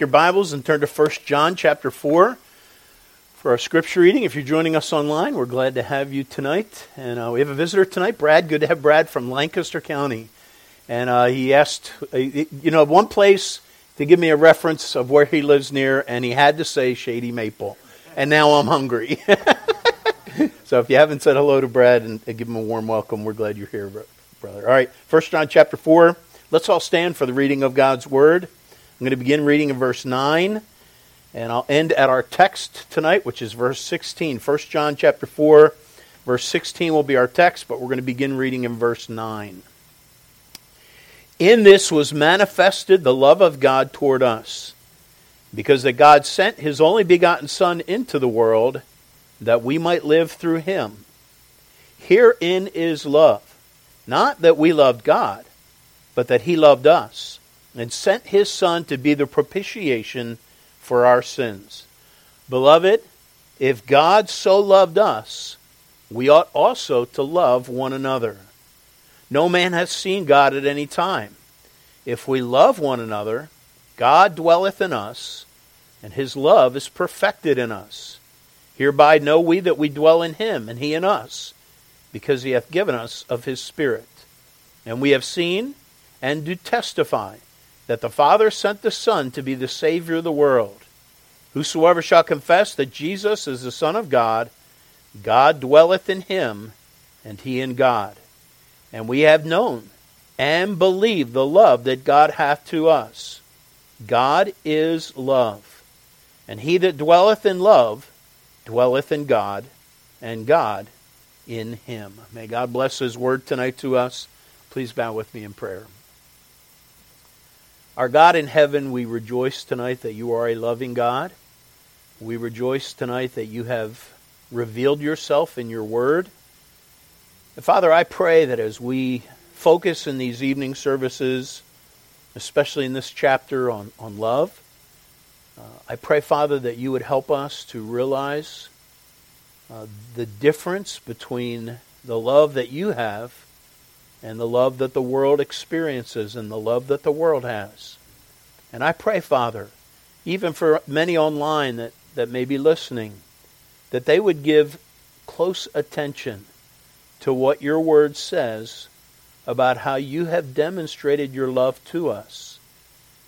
your Bibles and turn to 1 John chapter 4 for our scripture reading. If you're joining us online, we're glad to have you tonight. And uh, we have a visitor tonight, Brad. Good to have Brad from Lancaster County. And uh, he asked, uh, you know, one place to give me a reference of where he lives near, and he had to say Shady Maple. And now I'm hungry. so if you haven't said hello to Brad and, and give him a warm welcome, we're glad you're here, brother. All right, 1 John chapter 4. Let's all stand for the reading of God's word. I'm going to begin reading in verse 9, and I'll end at our text tonight, which is verse 16. 1 John chapter 4, verse 16 will be our text, but we're going to begin reading in verse 9. In this was manifested the love of God toward us, because that God sent his only begotten Son into the world that we might live through him. Herein is love, not that we loved God, but that he loved us and sent his Son to be the propitiation for our sins. Beloved, if God so loved us, we ought also to love one another. No man has seen God at any time. If we love one another, God dwelleth in us, and his love is perfected in us. Hereby know we that we dwell in him, and he in us, because he hath given us of his Spirit. And we have seen and do testify that the Father sent the Son to be the Savior of the world. Whosoever shall confess that Jesus is the Son of God, God dwelleth in him, and he in God. And we have known and believed the love that God hath to us. God is love. And he that dwelleth in love dwelleth in God, and God in him. May God bless his word tonight to us. Please bow with me in prayer. Our God in heaven, we rejoice tonight that you are a loving God. We rejoice tonight that you have revealed yourself in your word. And Father, I pray that as we focus in these evening services, especially in this chapter on, on love, uh, I pray, Father, that you would help us to realize uh, the difference between the love that you have and the love that the world experiences and the love that the world has. And I pray, Father, even for many online that, that may be listening, that they would give close attention to what your word says about how you have demonstrated your love to us.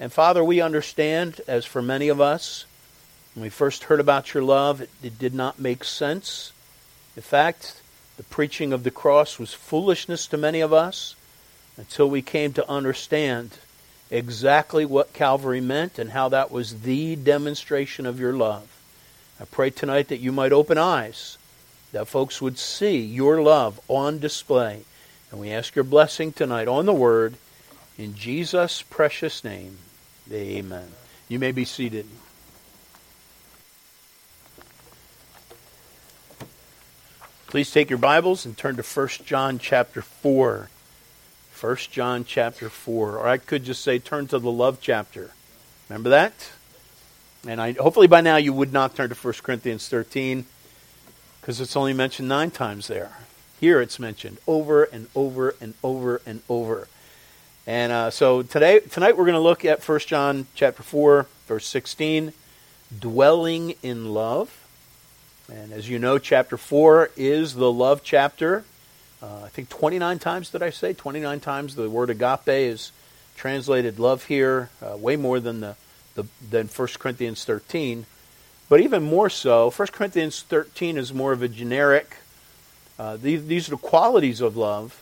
And Father, we understand, as for many of us, when we first heard about your love, it, it did not make sense. In fact, the preaching of the cross was foolishness to many of us until we came to understand exactly what Calvary meant and how that was the demonstration of your love. I pray tonight that you might open eyes, that folks would see your love on display. And we ask your blessing tonight on the word. In Jesus' precious name, amen. You may be seated. Please take your Bibles and turn to 1 John chapter 4. 1 John chapter 4. Or I could just say turn to the love chapter. Remember that? And I, hopefully by now you would not turn to 1 Corinthians 13 because it's only mentioned nine times there. Here it's mentioned over and over and over and over. And uh, so today, tonight we're going to look at 1 John chapter 4, verse 16, dwelling in love. And as you know, chapter 4 is the love chapter. Uh, I think 29 times, did I say? 29 times the word agape is translated love here, uh, way more than, the, the, than 1 Corinthians 13. But even more so, 1 Corinthians 13 is more of a generic, uh, these, these are the qualities of love.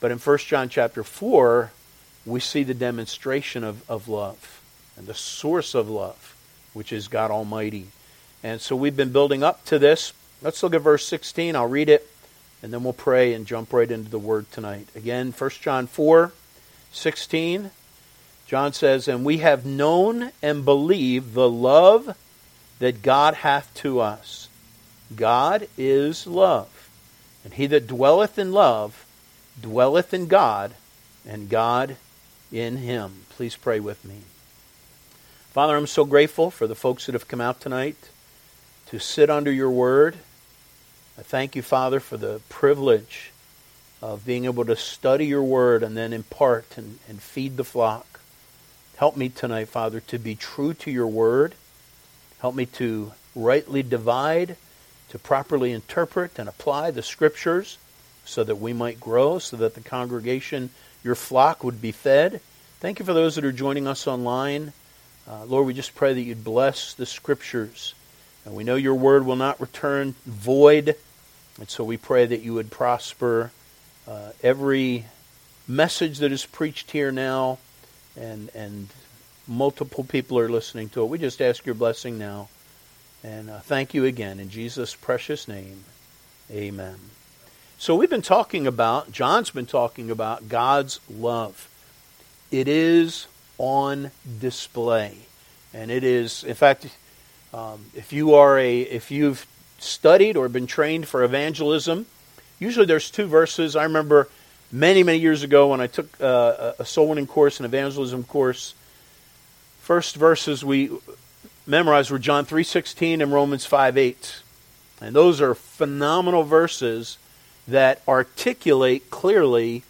But in 1 John chapter 4, we see the demonstration of, of love and the source of love, which is God Almighty. And so we've been building up to this. Let's look at verse 16. I'll read it, and then we'll pray and jump right into the word tonight. Again, 1 John 4 16. John says, And we have known and believed the love that God hath to us. God is love. And he that dwelleth in love dwelleth in God, and God in him. Please pray with me. Father, I'm so grateful for the folks that have come out tonight to sit under your word. I thank you, Father, for the privilege of being able to study your word and then impart and, and feed the flock. Help me tonight, Father, to be true to your word. Help me to rightly divide, to properly interpret and apply the scriptures so that we might grow, so that the congregation, your flock, would be fed. Thank you for those that are joining us online. Uh, Lord, we just pray that you'd bless the scriptures. And we know your word will not return void. And so we pray that you would prosper uh, every message that is preached here now and and multiple people are listening to it. We just ask your blessing now. And uh, thank you again in Jesus' precious name. Amen. So we've been talking about, John's been talking about God's love. It is on display. And it is, in fact, um, if you are a, if you've studied or been trained for evangelism, usually there's two verses. I remember many, many years ago when I took uh, a soul winning course, an evangelism course. First verses we memorized were John 3.16 and Romans 5.8. And those are phenomenal verses that articulate clearly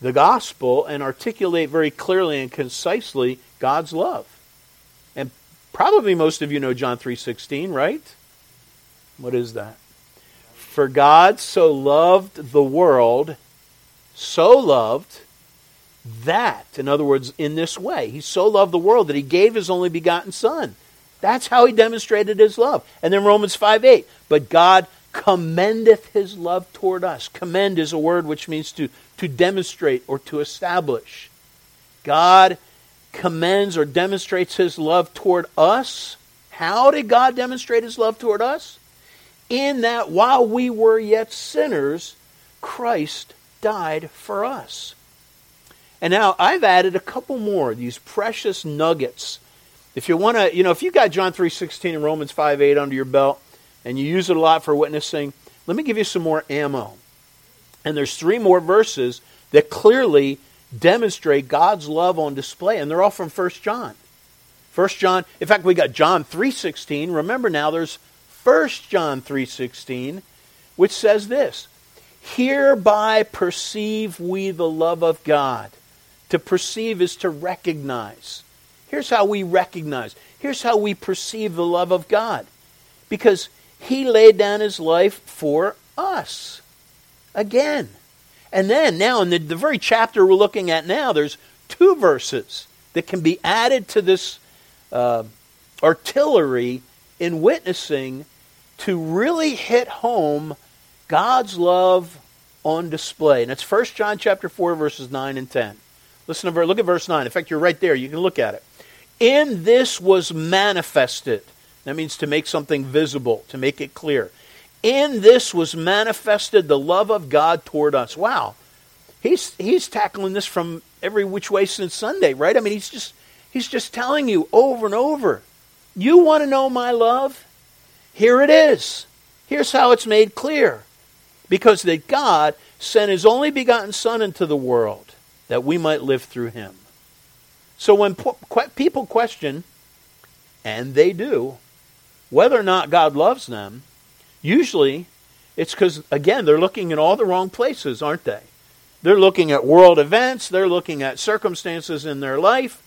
the gospel and articulate very clearly and concisely God's love. Probably most of you know John 3:16, right? What is that? For God so loved the world so loved that, in other words, in this way, he so loved the world that he gave his only begotten Son. That's how he demonstrated his love. And then Romans 5 8. But God commendeth his love toward us. Commend is a word which means to, to demonstrate or to establish. God commends or demonstrates his love toward us. How did God demonstrate his love toward us? In that while we were yet sinners, Christ died for us. And now I've added a couple more, these precious nuggets. If you want to, you know, if you've got John 3.16 and Romans five eight under your belt and you use it a lot for witnessing, let me give you some more ammo. And there's three more verses that clearly demonstrate God's love on display, and they're all from 1 John. 1 John, in fact, we got John 3.16. Remember now, there's 1 John 3.16, which says this, Hereby perceive we the love of God. To perceive is to recognize. Here's how we recognize. Here's how we perceive the love of God. Because he laid down his life for us. Again. And then, now, in the, the very chapter we're looking at now, there's two verses that can be added to this uh, artillery in witnessing to really hit home God's love on display. And it's 1 John chapter 4 verses 9 and 10. Listen to look at verse 9. In fact, you're right there. You can look at it. In this was manifested. That means to make something visible, to make it clear. In this was manifested the love of God toward us. Wow. He's he's tackling this from every which way since Sunday, right? I mean, he's just he's just telling you over and over. You want to know my love? Here it is. Here's how it's made clear because that God sent his only begotten Son into the world that we might live through him. So when people question, and they do, whether or not God loves them, usually it's because, again, they're looking in all the wrong places, aren't they? They're looking at world events, they're looking at circumstances in their life,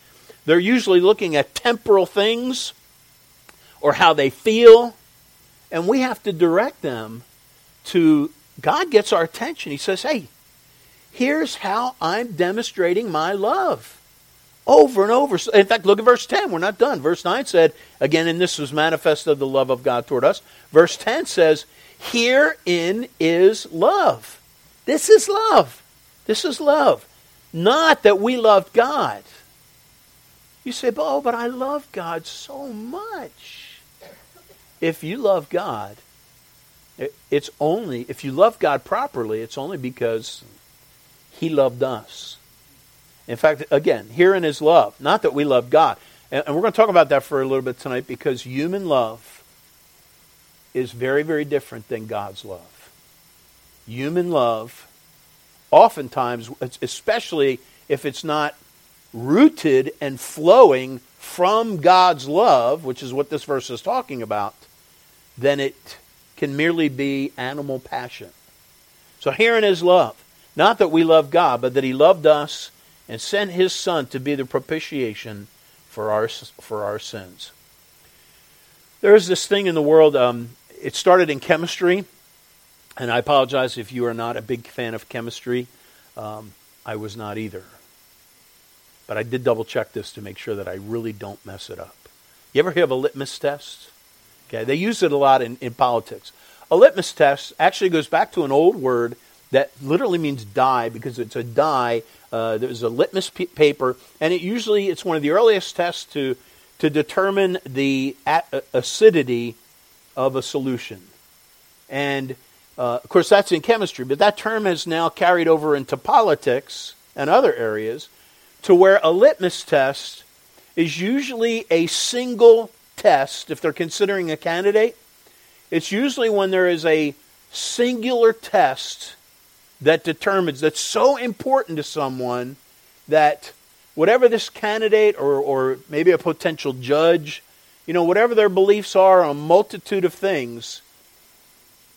they're usually looking at temporal things or how they feel, and we have to direct them to God gets our attention. He says, Hey, here's how I'm demonstrating my love. Over and over. In fact, look at verse 10. We're not done. Verse 9 said, again, and this was manifested the love of God toward us. Verse 10 says, Herein is love. This is love. This is love. Not that we loved God. You say, oh, but I love God so much. If you love God, it's only, if you love God properly, it's only because He loved us. In fact, again, herein is love. Not that we love God. And, we're going to talk about that for a little bit tonight because human love is very, very different than God's love. Human love, oftentimes, especially if it's not rooted and flowing from God's love, which is what this verse is talking about, then it can merely be animal passion. So herein is love. Not that we love God, but that He loved us and sent his Son to be the propitiation for our, for our sins. There is this thing in the world, um, it started in chemistry, and I apologize if you are not a big fan of chemistry. Um, I was not either. But I did double check this to make sure that I really don't mess it up. You ever hear of a litmus test? Okay, they use it a lot in, in politics. A litmus test actually goes back to an old word that literally means dye because it's a dye. Uh, there's a litmus p- paper, and it usually it's one of the earliest tests to to determine the a- acidity of a solution. And uh, of course, that's in chemistry, but that term has now carried over into politics and other areas to where a litmus test is usually a single test if they're considering a candidate. It's usually when there is a singular test that determines, that's so important to someone that whatever this candidate or, or maybe a potential judge, you know, whatever their beliefs are on a multitude of things,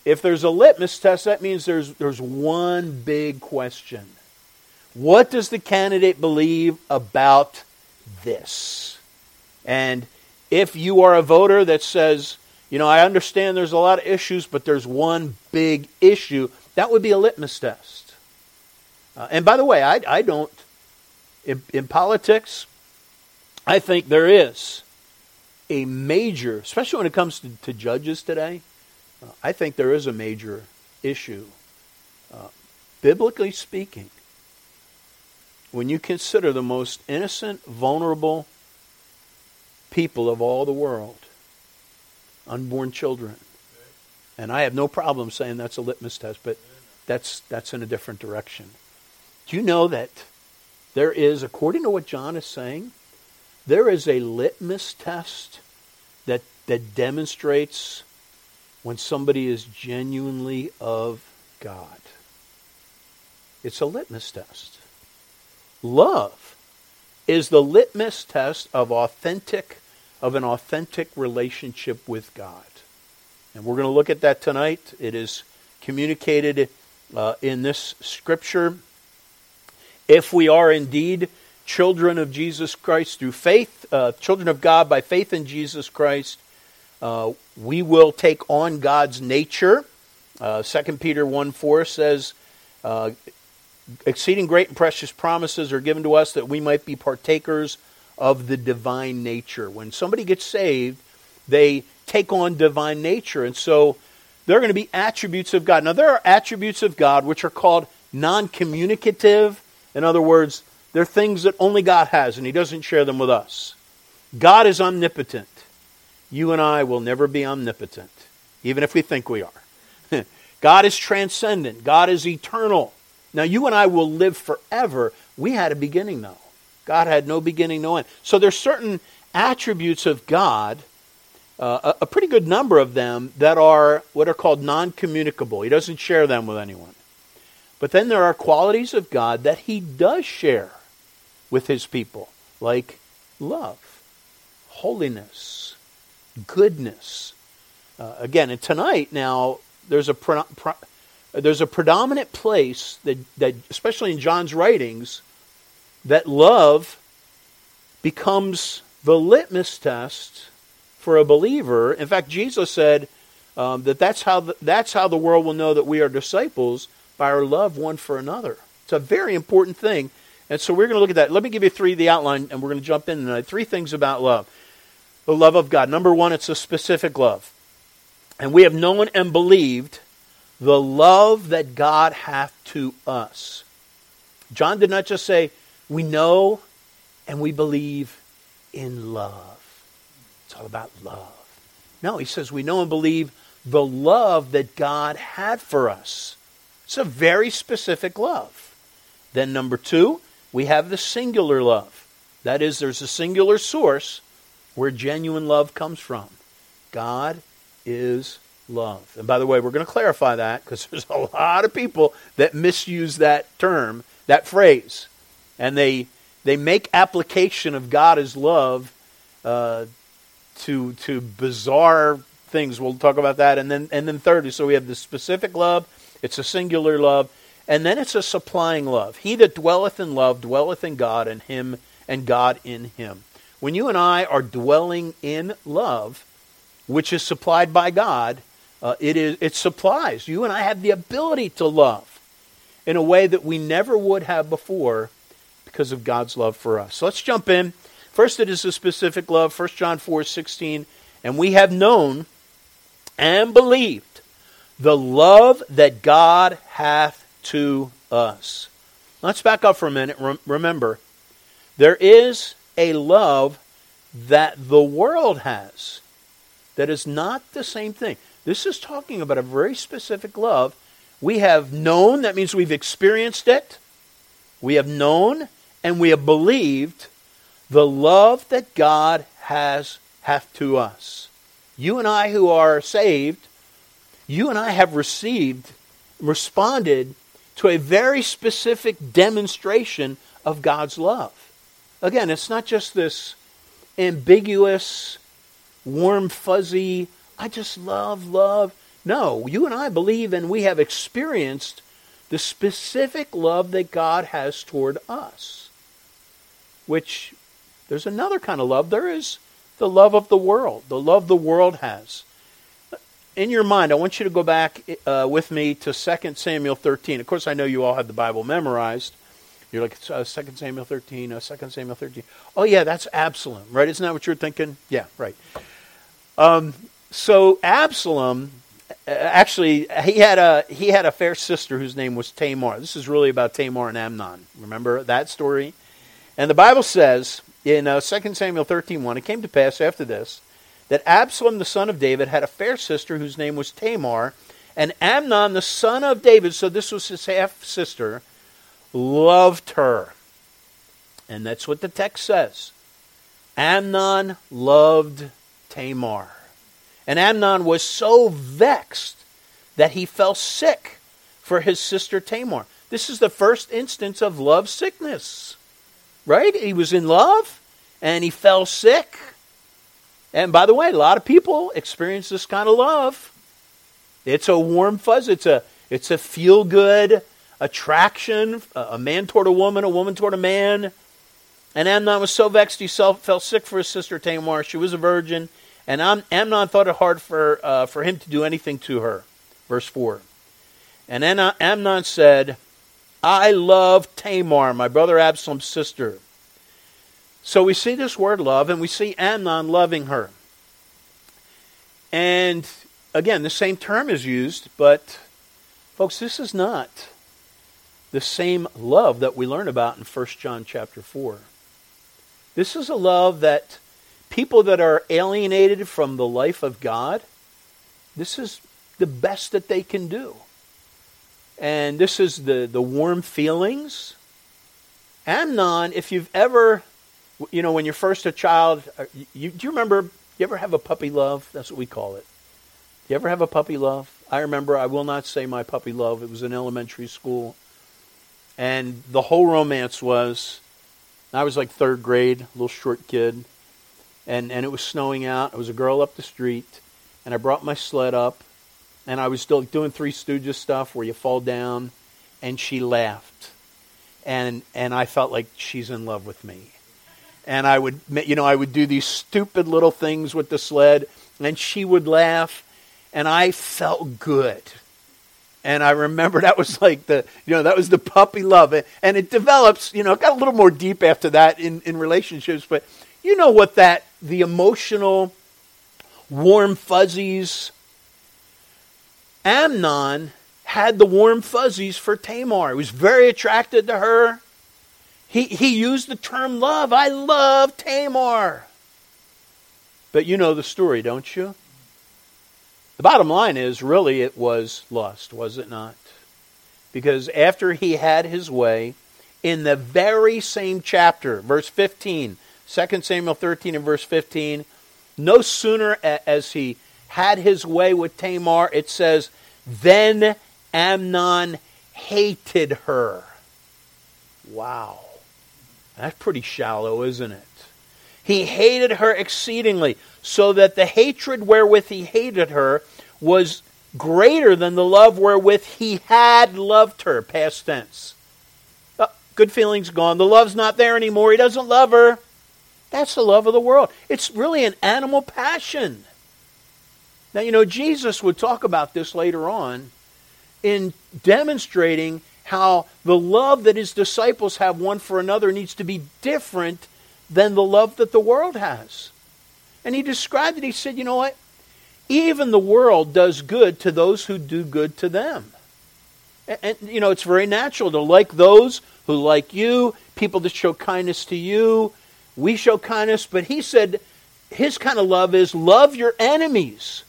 if there's a litmus test, that means there's, there's one big question. What does the candidate believe about this? And if you are a voter that says, you know, I understand there's a lot of issues, but there's one big issue, that would be a litmus test. Uh, and by the way, I, I don't, in, in politics, I think there is a major, especially when it comes to, to judges today, uh, I think there is a major issue. Uh, biblically speaking, when you consider the most innocent, vulnerable people of all the world, unborn children, and I have no problem saying that's a litmus test, but that's, that's in a different direction. Do you know that there is, according to what John is saying, there is a litmus test that, that demonstrates when somebody is genuinely of God. It's a litmus test. Love is the litmus test of authentic of an authentic relationship with God. And we're going to look at that tonight. It is communicated uh, in this scripture. If we are indeed children of Jesus Christ through faith, uh, children of God by faith in Jesus Christ, uh, we will take on God's nature. Uh, 2 Peter 1 4 says, uh, Exceeding great and precious promises are given to us that we might be partakers of the divine nature. When somebody gets saved, they take on divine nature. And so there are going to be attributes of God. Now, there are attributes of God which are called non communicative. In other words, they're things that only God has, and He doesn't share them with us. God is omnipotent. You and I will never be omnipotent, even if we think we are. God is transcendent, God is eternal. Now, you and I will live forever. We had a beginning, though. God had no beginning, no end. So there's certain attributes of God uh, a, a pretty good number of them that are what are called non communicable. He doesn't share them with anyone. But then there are qualities of God that he does share with his people, like love, holiness, goodness. Uh, again, and tonight now there's a pro- pro- there's a predominant place that, that especially in John's writings that love becomes the litmus test for a believer. In fact, Jesus said um, that that's how, the, that's how the world will know that we are disciples by our love one for another. It's a very important thing. And so we're going to look at that. Let me give you three, the outline, and we're going to jump in tonight. Three things about love. The love of God. Number one, it's a specific love. And we have known and believed the love that God hath to us. John did not just say, we know and we believe in love. It's all about love. No, he says we know and believe the love that God had for us. It's a very specific love. Then, number two, we have the singular love. That is, there's a singular source where genuine love comes from. God is love. And by the way, we're going to clarify that because there's a lot of people that misuse that term, that phrase, and they they make application of God as love uh, to to bizarre things. We'll talk about that, and then and then thirdly, so we have the specific love. It's a singular love, And then it's a supplying love. He that dwelleth in love dwelleth in God, and him and God in him. When you and I are dwelling in love, which is supplied by God, uh, it is it supplies. You and I have the ability to love in a way that we never would have before because of God's love for us. So let's jump in. First, it is a specific love, 1 John 4 16. And we have known and believed the love that God hath to us. Let's back up for a minute. Remember, there is a love that the world has that is not the same thing. This is talking about a very specific love. We have known, that means we've experienced it. We have known and we have believed the love that God has hath to us. You and I who are saved, you and I have received, responded to a very specific demonstration of God's love. Again, it's not just this ambiguous, warm, fuzzy, I just love, love. No, you and I believe and we have experienced the specific love that God has toward us. Which, there's another kind of love. There is the love of the world, the love the world has. In your mind, I want you to go back uh, with me to 2 Samuel 13. Of course, I know you all have the Bible memorized. You're like, uh, 2 Samuel 13, uh, 2 Samuel 13. Oh, yeah, that's Absalom, right? Isn't that what you're thinking? Yeah, right. Um, so Absalom, uh, actually, he had a he had a fair sister whose name was Tamar. This is really about Tamar and Amnon. Remember that story? And the Bible says in uh, 2 Samuel 13:1, it came to pass after this that Absalom the son of David had a fair sister whose name was Tamar, and Amnon the son of David, so this was his half sister, loved her. And that's what the text says. Amnon loved Tamar. And Amnon was so vexed that he fell sick for his sister Tamar. This is the first instance of love sickness. Right? He was in love and he fell sick. And by the way, a lot of people experience this kind of love. It's a warm fuzz. It's a it's a feel good attraction. A man toward a woman, a woman toward a man. And Amnon was so vexed he fell sick for his sister Tamar. She was a virgin, and Amnon thought it hard for, uh, for him to do anything to her. Verse 4. And Amnon said, I love Tamar, my brother Absalom's sister. So we see this word love, and we see Amnon loving her. And again, the same term is used, but folks, this is not the same love that we learn about in 1 John chapter 4. This is a love that people that are alienated from the life of God, this is the best that they can do. And this is the, the warm feelings. Amnon, if you've ever, you know, when you're first a child, uh, you, do you remember, you ever have a puppy love? That's what we call it. Do you ever have a puppy love? I remember, I will not say my puppy love. It was in elementary school. And the whole romance was, I was like third grade, little short kid and, and it was snowing out. There was a girl up the street, and I brought my sled up, and I was still doing Three Stooges stuff where you fall down, and she laughed. And, and I felt like she's in love with me. And I would, you know, I would do these stupid little things with the sled, and she would laugh, and I felt good. And I remember that was like the, you know, that was the puppy love. And it develops, you know, it got a little more deep after that in, in relationships, but you know what that, the emotional, warm fuzzies. Amnon had the warm fuzzies for Tamar. He was very attracted to her. He, he used the term love. I love Tamar. But you know the story, don't you? The bottom line is really it was lust, was it not? Because after he had his way, in the very same chapter, verse 15, 2 Samuel 13 and verse 15. No sooner as he had his way with Tamar, it says, then Amnon hated her. Wow. That's pretty shallow, isn't it? He hated her exceedingly, so that the hatred wherewith he hated her was greater than the love wherewith he had loved her, past tense. Uh, good feelings gone. The love's not there anymore. He doesn't love her. That's the love of the world. It's really an animal passion. Now, you know, Jesus would talk about this later on in demonstrating how the love that his disciples have one for another needs to be different than the love that the world has. And he described it. He said, you know what? Even the world does good to those who do good to them. And, and, you know, it's very natural to like those who like you, people that show kindness to you. We show kindness, but he said his kind of love is love your enemies.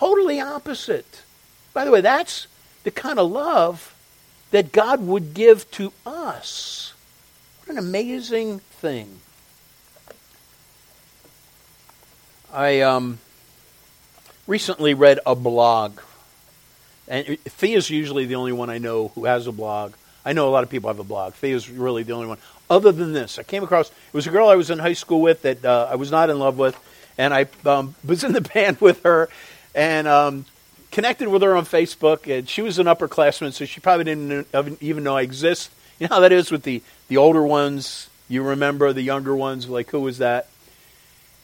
Totally opposite. By the way, that's the kind of love that God would give to us. What an amazing thing. I um, recently read a blog, and Thea's usually the only one I know who has a blog. I know a lot of people have a blog. Thea's really the only one. Other than this, I came across it was a girl I was in high school with that uh, I was not in love with, and I um, was in the band with her, and um, connected with her on Facebook. And she was an upperclassman, so she probably didn't even know I exist. You know how that is with the the older ones. You remember the younger ones, like who was that?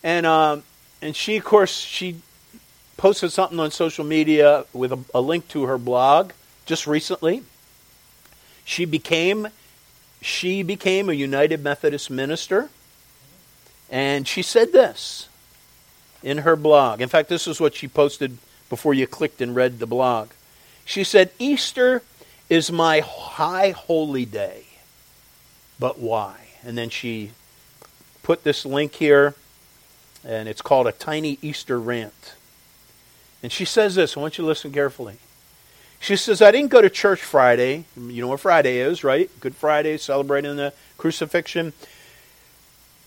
And um, and she, of course, she posted something on social media with a, a link to her blog just recently. She became she became a United Methodist minister, and she said this in her blog. In fact, this is what she posted before you clicked and read the blog. She said, Easter is my high holy day. But why? And then she put this link here, and it's called a Tiny Easter Rant. And she says this, I want you to listen carefully. She says, I didn't go to church Friday. You know what Friday is, right? Good Friday, celebrating the crucifixion.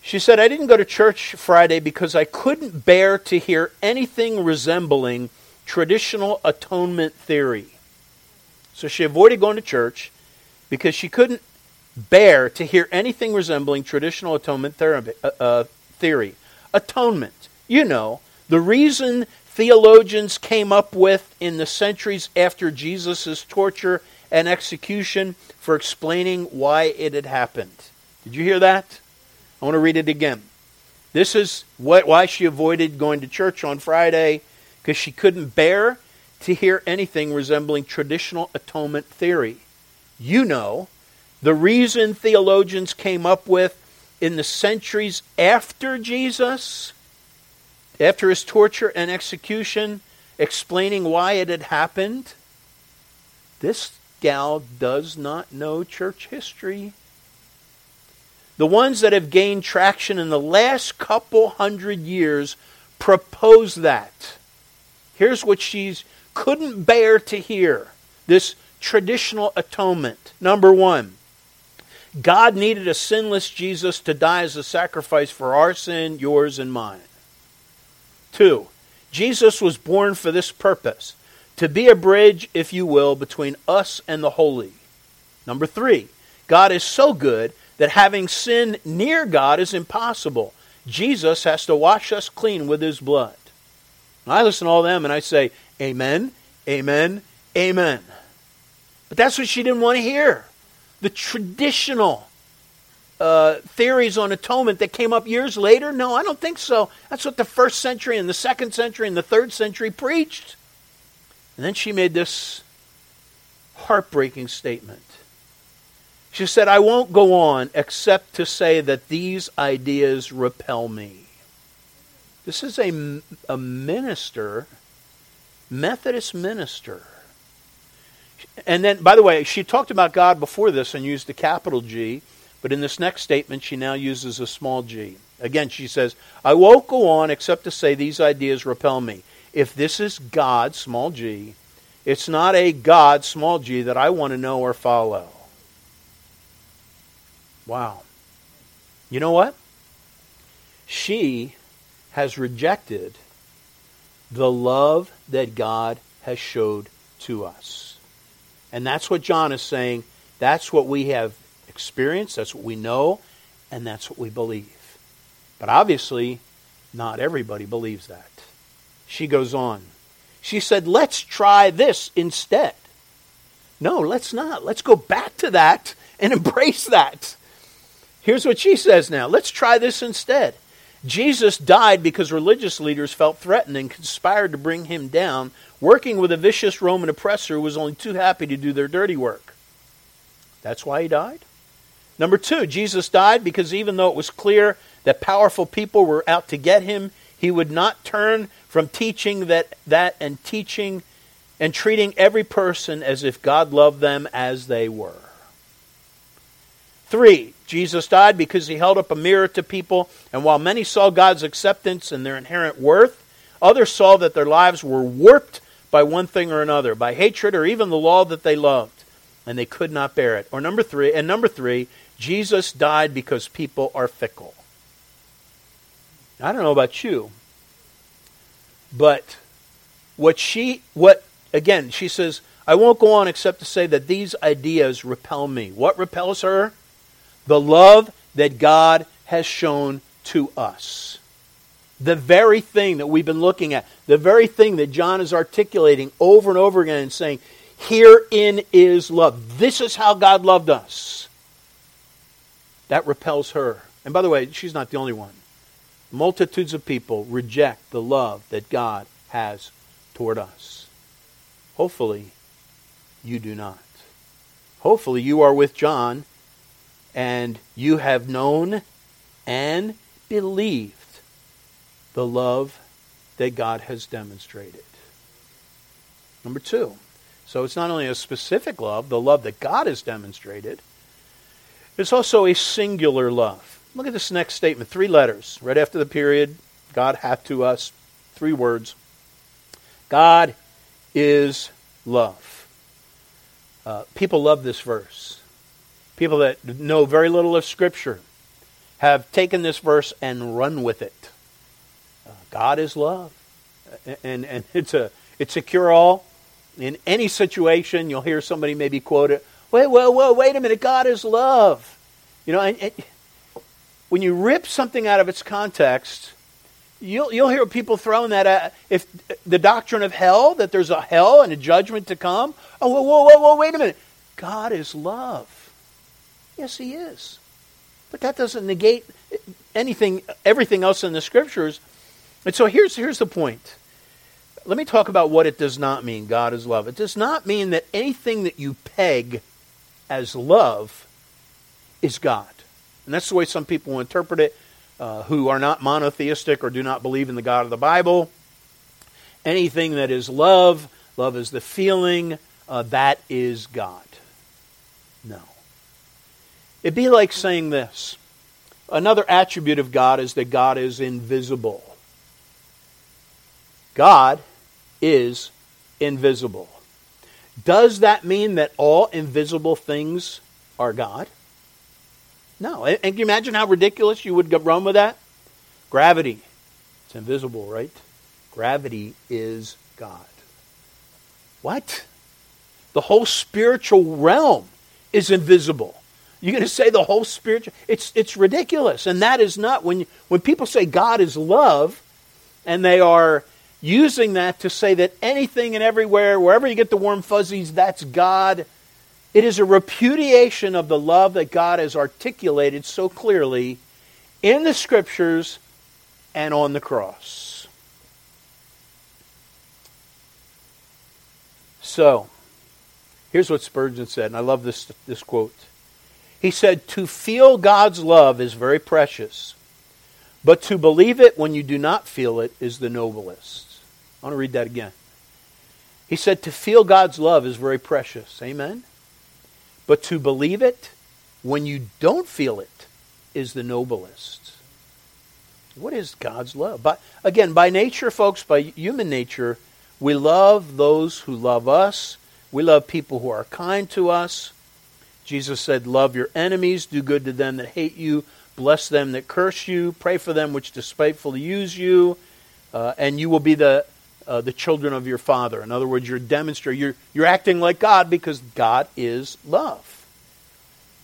She said, I didn't go to church Friday because I couldn't bear to hear anything resembling traditional atonement theory. So she avoided going to church because she couldn't bear to hear anything resembling traditional atonement uh, uh, theory. Atonement. You know, the reason theologians came up with in the centuries after Jesus' torture and execution for explaining why it had happened. Did you hear that? I want to read it again. This is what, why she avoided going to church on Friday, because she couldn't bear to hear anything resembling traditional atonement theory. You know, the reason theologians came up with in the centuries after Jesus, after his torture and execution, explaining why it had happened. This gal does not know church history. The ones that have gained traction in the last couple hundred years propose that. Here's what she couldn't bear to hear this traditional atonement. Number one, God needed a sinless Jesus to die as a sacrifice for our sin, yours, and mine. Two, Jesus was born for this purpose to be a bridge, if you will, between us and the holy. Number three, God is so good that having sin near God is impossible. Jesus has to wash us clean with his blood. I listen to all them and I say, Amen, Amen, Amen. But that's what she didn't want to hear. The traditional uh, theories on atonement that came up years later? No, I don't think so. That's what the first century and the second century and the third century preached. And then she made this heartbreaking statement. She said, I won't go on except to say that these ideas repel me. This is a, a minister, Methodist minister. And then, by the way, she talked about God before this and used the capital G, but in this next statement, she now uses a small g. Again, she says, I won't go on except to say these ideas repel me. If this is God, small g, it's not a God, small g, that I want to know or follow. Wow. You know what? She has rejected the love that God has showed to us. And that's what John is saying. That's what we have experienced, that's what we know, and that's what we believe. But obviously, not everybody believes that. She goes on. She said, let's try this instead. No, let's not. Let's go back to that and embrace that. Here's what she says now let's try this instead. Jesus died because religious leaders felt threatened and conspired to bring him down, working with a vicious Roman oppressor who was only too happy to do their dirty work. That's why he died. Number two, Jesus died because even though it was clear that powerful people were out to get him, he would not turn from teaching that, that and teaching and treating every person as if God loved them as they were. Three, Jesus died because he held up a mirror to people, and while many saw God's acceptance and their inherent worth, others saw that their lives were warped by one thing or another, by hatred or even the law that they loved, and they could not bear it. Or number three, and number three, Jesus died because people are fickle. I don't know about you, but what she, what, again, she says, I won't go on except to say that these ideas repel me. What repels her? The love that God has shown to us. The very thing that we've been looking at, the very thing that John is articulating over and over again and saying, Herein is love. This is how God loved us. That repels her. And by the way, she's not the only one. Multitudes of people reject the love that God has toward us. Hopefully, you do not. Hopefully, you are with John and you have known and believed the love that God has demonstrated. Number two, so it's not only a specific love, the love that God has demonstrated, it's also a singular love. Look at this next statement. Three letters. Right after the period, God hath to us. Three words. God is love. Uh, people love this verse. People that know very little of Scripture have taken this verse and run with it. Uh, God is love. And, and it's a, it's a cure all. In any situation, you'll hear somebody maybe quote it. Wait, wait, wait, wait a minute. God is love. You know, and, and when you rip something out of its context, you'll, you'll hear people throwing that at, if the doctrine of hell, that there's a hell and a judgment to come. Oh, whoa, whoa, whoa, whoa, wait a minute. God is love. Yes, He is. But that doesn't negate anything, everything else in the scriptures. And so here's, here's the point. Let me talk about what it does not mean, God is love. It does not mean that anything that you peg as love is God. And that's the way some people interpret it uh, who are not monotheistic or do not believe in the God of the Bible. Anything that is love, love is the feeling, uh, that is God. It'd be like saying this. Another attribute of God is that God is invisible. God is invisible. Does that mean that all invisible things are God? No. And can you imagine how ridiculous you would run with that? Gravity. It's invisible, right? Gravity is God. What? The whole spiritual realm is invisible. You're going to say the whole spiritual it's it's ridiculous. And that is not when when people say God is love and they are using that to say that anything and everywhere wherever you get the warm fuzzies that's God it is a repudiation of the love that God has articulated so clearly in the scriptures and on the cross. So, here's what Spurgeon said, and I love this, this quote. He said, To feel God's love is very precious, but to believe it when you do not feel it is the noblest. I want to read that again. He said, To feel God's love is very precious. Amen? But to believe it when you don't feel it is the noblest. What is God's love? But again, by nature, folks, by human nature, we love those who love us. We love people who are kind to us. Jesus said, Love your enemies, do good to them that hate you, bless them that curse you, pray for them which despitefully use you, uh, and you will be the uh, the children of your Father. In other words, you're demonstrating, you're, you're acting like God because God is love.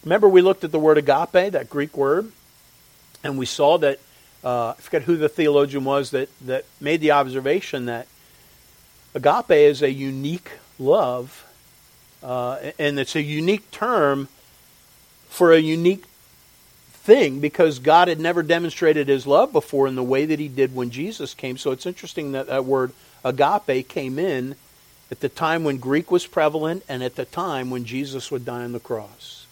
Remember, we looked at the word agape, that Greek word, and we saw that, uh, I forget who the theologian was that, that made the observation that Agape is a unique love, uh, and it's a unique term for a unique thing because God had never demonstrated his love before in the way that he did when Jesus came. So it's interesting that that word agape came in at the time when Greek was prevalent and at the time when Jesus would die on the cross.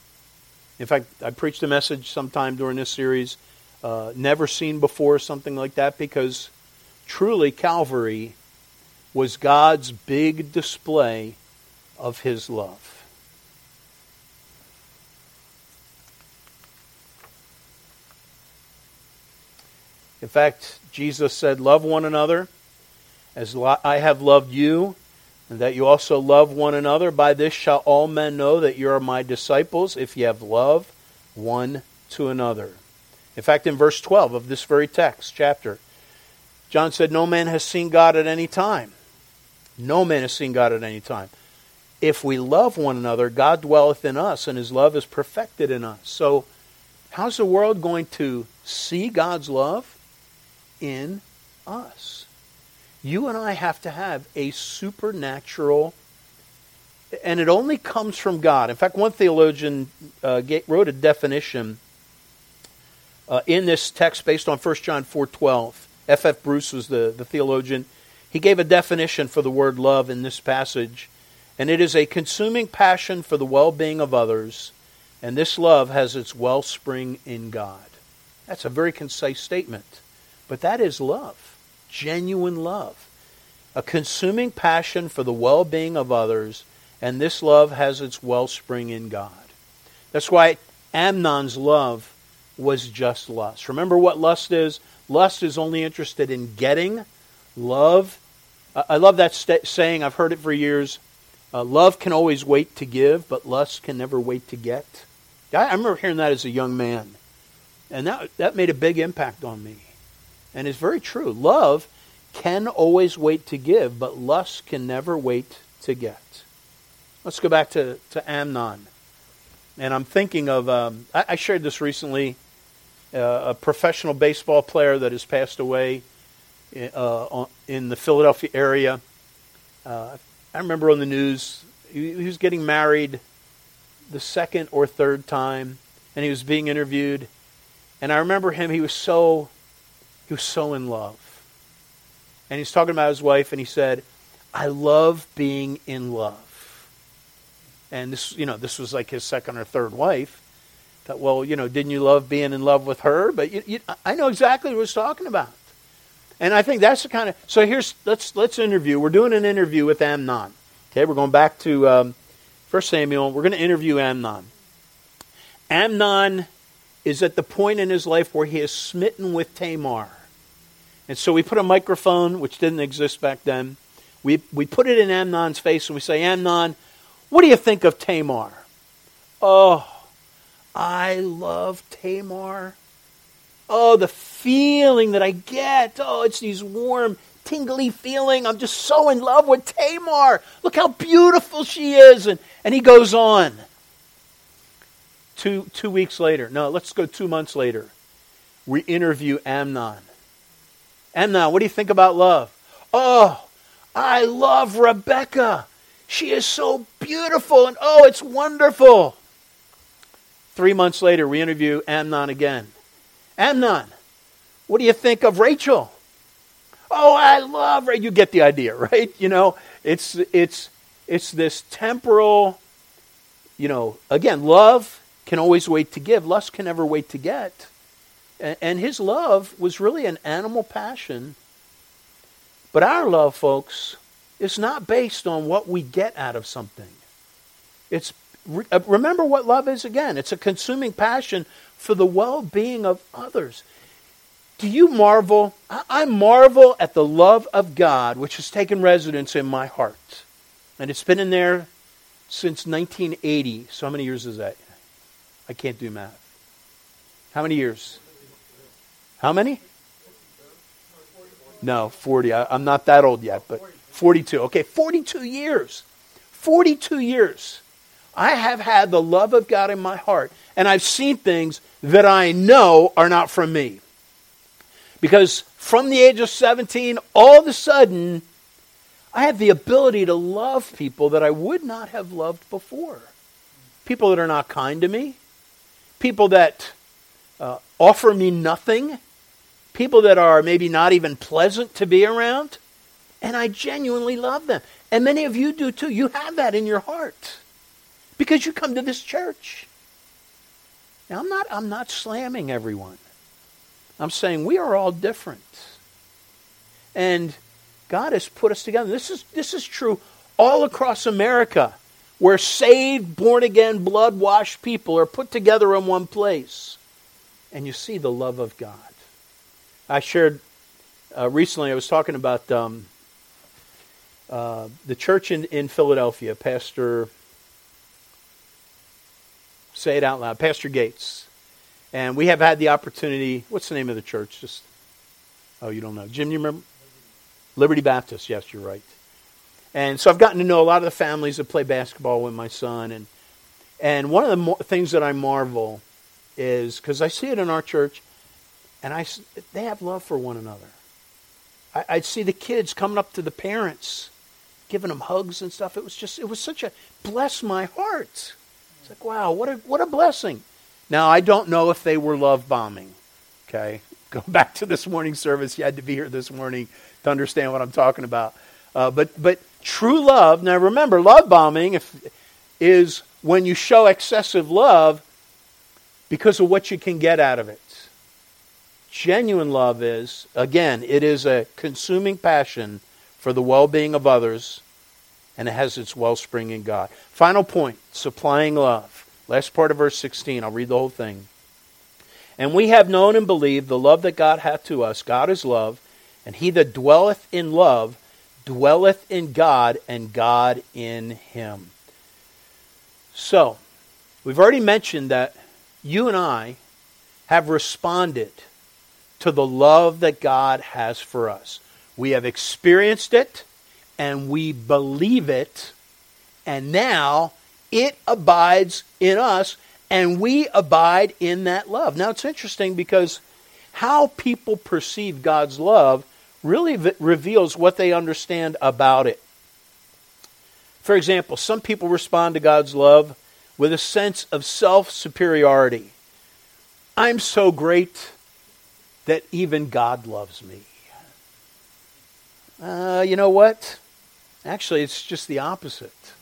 In fact, I preached a message sometime during this series, uh, never seen before, something like that, because truly Calvary was God's big display of his love. In fact, Jesus said, Love one another as I have loved you, and that you also love one another. By this shall all men know that you are my disciples, if you have love one to another. In fact, in verse 12 of this very text, chapter, John said, No man has seen God at any time. No man has seen God at any time. If we love one another, God dwelleth in us, and his love is perfected in us. So, how's the world going to see God's love? in us. You and I have to have a supernatural, and it only comes from God. In fact, one theologian uh, wrote a definition uh, in this text based on 1 John 4.12. F. F. Bruce was the, the theologian. He gave a definition for the word love in this passage, and it is a consuming passion for the well-being of others, and this love has its wellspring in God. That's a very concise statement. But that is love, genuine love, a consuming passion for the well being of others, and this love has its wellspring in God. That's why Amnon's love was just lust. Remember what lust is? Lust is only interested in getting. Love, I love that st- saying, I've heard it for years. Uh, love can always wait to give, but lust can never wait to get. I, I remember hearing that as a young man, and that, that made a big impact on me. And it's very true. Love can always wait to give, but lust can never wait to get. Let's go back to, to Amnon. And I'm thinking of, um, I, I, shared this recently, uh, a professional baseball player that has passed away uh, in the Philadelphia area. Uh, I remember on the news, he, was getting married the second or third time, and he was being interviewed. And I remember him, he was so he was so in love. And he's talking about his wife, and he said, I love being in love. And this, you know, this was like his second or third wife. Thought, well, you know, didn't you love being in love with her? But you, you, I know exactly what he was talking about. And I think that's the kind of. So here's let's let's interview. We're doing an interview with Amnon. Okay, we're going back to um, Samuel. We're going to interview Amnon. Amnon is at the point in his life where he is smitten with Tamar. And so we put a microphone, which didn't exist back then. We, we put it in Amnon's face and we say, Amnon, what do you think of Tamar? Oh, I love Tamar. Oh, the feeling that I get. Oh, it's these warm, tingly feeling. I'm just so in love with Tamar. Look how beautiful she is. And, and he goes on. Two, two weeks later, no, let's go two months later, we interview Amnon. Amnon, what do you think about love? Oh, I love Rebecca. She is so beautiful, and oh, it's wonderful. Three months later, we interview Amnon again. Amnon, what do you think of Rachel? Oh, I love her. You get the idea, right? You know, it's it's it's this temporal, you know, again, love can always wait to give. Lust can never wait to get. And his love was really an animal passion. But our love, folks, is not based on what we get out of something. It's uh, remember what love is again. It's a consuming passion for the well-being of others. Do you marvel? I marvel at the love of God which has taken residence in my heart. And it's been in there since 1980. So how many years is that? I can't do math. How many years? How many? No, 40. I, am not that old yet, but 42. Okay, 42 years. 42 years. I have had the love of God in my heart, and I've seen things that I know are not from me. Because from the age of 17, all of a sudden, I have the ability to love people that I would not have loved before. People that are not kind to me, people that uh, offer me nothing, people that are maybe not even pleasant to be around, and I genuinely love them. And many of you do too. You have that in your heart because you come to this church. Now, I'm not, I'm not slamming everyone. I'm saying we are all different. And God has put us together. This is, this is true all across America, where saved, born again, blood washed people are put together in one place. And you see the love of God. I shared uh, recently, I was talking about um, uh, the church in, in Philadelphia, Pastor, say it out loud, Pastor Gates. And we have had the opportunity, what's the name of the church? Just, oh, you don't know. Jim, you remember? Liberty Baptist, yes, you're right. And so I've gotten to know a lot of the families that play basketball with my son. And, and one of the mo- things that I marvel is because I see it in our church, and I, they have love for one another. I, I'd see the kids coming up to the parents, giving them hugs and stuff. It was just, it was such a, bless my heart. It's like, wow, what a, what a blessing. Now, I don't know if they were love bombing. Okay? Go back to this morning service. You had to be here this morning to understand what I'm talking about. Uh, but but true love. Now remember, love bombing if, is when you show excessive love because of what you can get out of it. Genuine love is again, it is a consuming passion for the well-being of others, and it has its wellspring in God. Final point: supplying love. Last part of verse 16. I'll read the whole thing. And we have known and believed the love that God hath to us. God is love. And he that dwelleth in love dwelleth in God, and God in him. So, we've already mentioned that you and I have responded to the love that God has for us. We have experienced it, and we believe it, and now it abides in us, and we abide in that love. Now, it's interesting because how people perceive God's love really v- reveals what they understand about it. For example, some people respond to God's love with a sense of self superiority. I'm so great that even God loves me. Uh, you know what? Actually, it's just the opposite.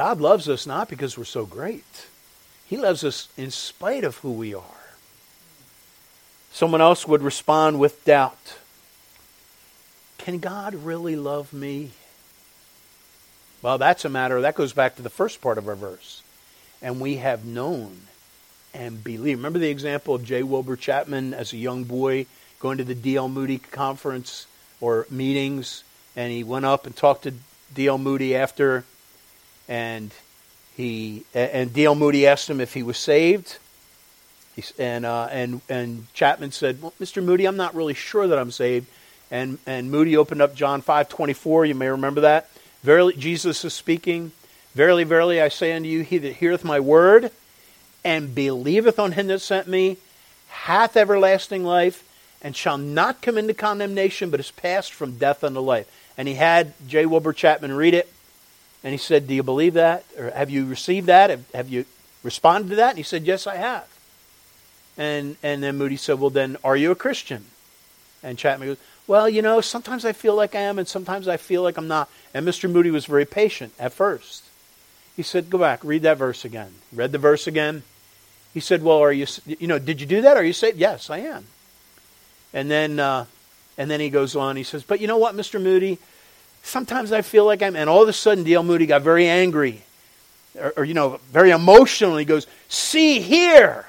God loves us not because we're so great, He loves us in spite of who we are. Someone else would respond with doubt. Can God really love me? Well, that's a matter, that goes back to the first part of our verse. And we have known and believe. Remember the example of J. Wilbur Chapman as a young boy going to the D.L. Moody conference or meetings, and he went up and talked to D.L. Moody after, and he and D.L. Moody asked him if he was saved. He, and uh, and and Chapman said, "Well, Mr. Moody, I'm not really sure that I'm saved." and, and Moody opened up John 5 24. You may remember that. Verily, Jesus is speaking. Verily, verily, I say unto you, he that heareth my word and believeth on him that sent me hath everlasting life and shall not come into condemnation, but is passed from death unto life. And he had J. Wilbur Chapman read it, and he said, Do you believe that? Or have you received that? Have, have you responded to that? And he said, Yes, I have. And, and then Moody said, Well, then, are you a Christian? And Chapman goes, well, you know, sometimes I feel like I am and sometimes I feel like I'm not. And Mr. Moody was very patient at first. He said, Go back, read that verse again. Read the verse again. He said, Well, are you, you know, did you do that? Are you saved? Yes, I am. And then, uh, and then he goes on. He says, But you know what, Mr. Moody? Sometimes I feel like I'm, and all of a sudden, D.L. Moody got very angry, or, or, you know, very emotional. He goes, See here,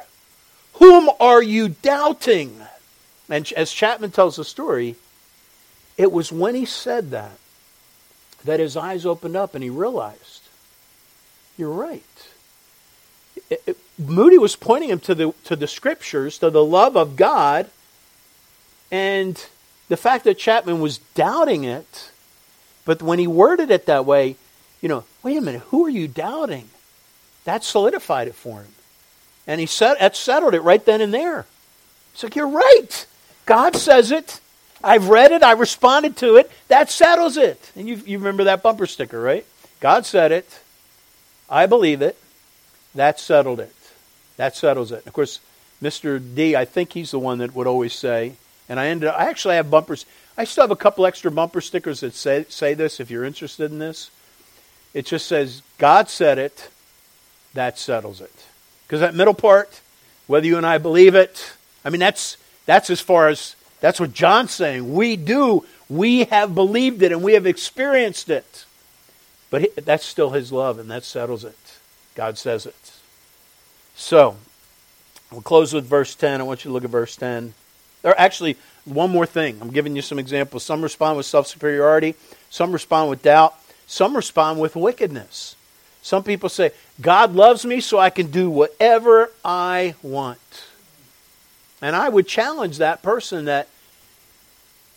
whom are you doubting? And as Chapman tells the story, it was when he said that that his eyes opened up and he realized, you're right. It, it, Moody was pointing him to the, to the scriptures, to the love of God, and the fact that Chapman was doubting it, but when he worded it that way, you know, wait a minute, who are you doubting? That solidified it for him. And he said, that settled it right then and there. It's like, you're right. God says it. I've read it, I responded to it, that settles it. And you, you remember that bumper sticker, right? God said it, I believe it, that settled it. That settles it. Of course, Mr. D, I think he's the one that would always say, and I ended up, I actually have bumpers. I still have a couple extra bumper stickers that say, say this if you're interested in this. It just says, God said it, that settles it. Because that middle part, whether you and I believe it, I mean, that's, that's as far as, that's what John's saying. We do. We have believed it and we have experienced it. But that's still his love and that settles it. God says it. So, we'll close with verse 10. I want you to look at verse 10. Or actually, one more thing. I'm giving you some examples. Some respond with self superiority, some respond with doubt, some respond with wickedness. Some people say, God loves me so I can do whatever I want. And I would challenge that person that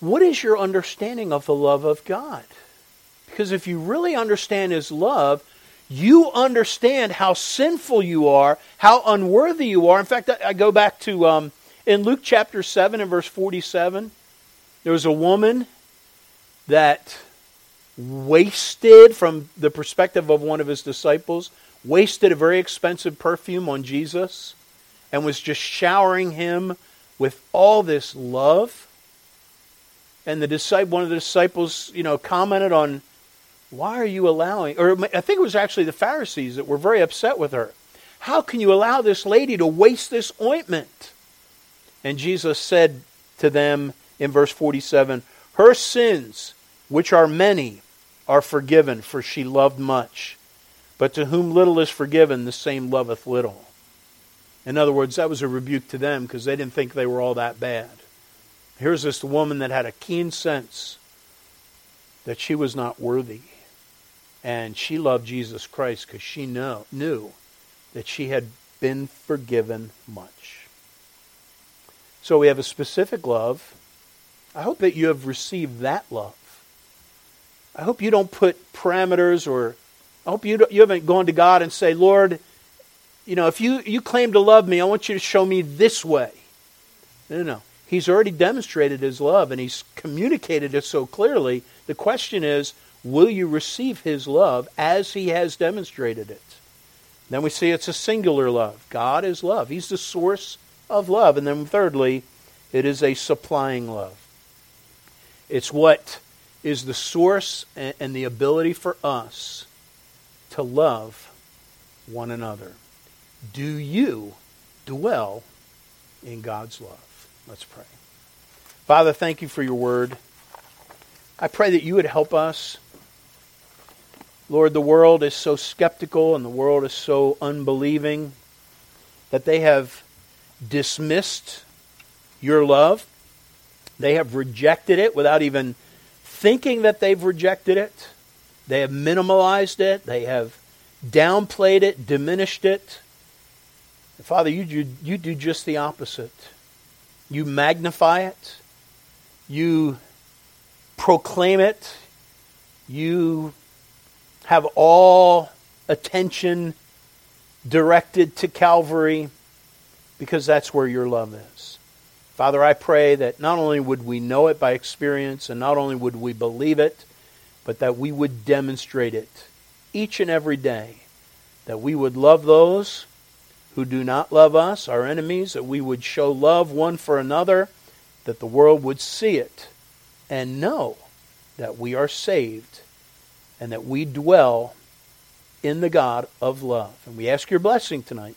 what is your understanding of the love of God? Because if you really understand His love, you understand how sinful you are, how unworthy you are. In fact, I go back to um, in Luke chapter 7 and verse 47, there was a woman that wasted, from the perspective of one of his disciples, wasted a very expensive perfume on Jesus and was just showering him with all this love. And the disciple, one of the disciples, you know, commented on, "Why are you allowing?" Or I think it was actually the Pharisees that were very upset with her. How can you allow this lady to waste this ointment? And Jesus said to them in verse 47, "Her sins, which are many, are forgiven, for she loved much. But to whom little is forgiven, the same loveth little." In other words, that was a rebuke to them because they didn't think they were all that bad. Here's this woman that had a keen sense that she was not worthy. And she loved Jesus Christ because she know, knew that she had been forgiven much. So we have a specific love. I hope that you have received that love. I hope you don't put parameters or I hope you, you haven't gone to God and say, Lord, you know, if you, you claim to love me, I want you to show me this way. No, no, no. He's already demonstrated his love and he's communicated it so clearly. The question is, will you receive his love as he has demonstrated it? Then we see it's a singular love. God is love. He's the source of love. And then thirdly, it is a supplying love. It's what is the source and the ability for us to love one another. Do you dwell in God's love? Let's pray. Father, thank you for your word. I pray that you would help us. Lord, the world is so skeptical and the world is so unbelieving that they have dismissed your love. They have rejected it without even thinking that they've rejected it. They have minimalized it. They have downplayed it, diminished it. Father, you do, you do just the opposite. You magnify it. You proclaim it. You have all attention directed to Calvary because that's where your love is. Father, I pray that not only would we know it by experience and not only would we believe it, but that we would demonstrate it each and every day. That we would love those who do not love us, our enemies, that we would show love one for another, that the world would see it and know that we are saved and that we dwell in the God of love. And we ask your blessing tonight.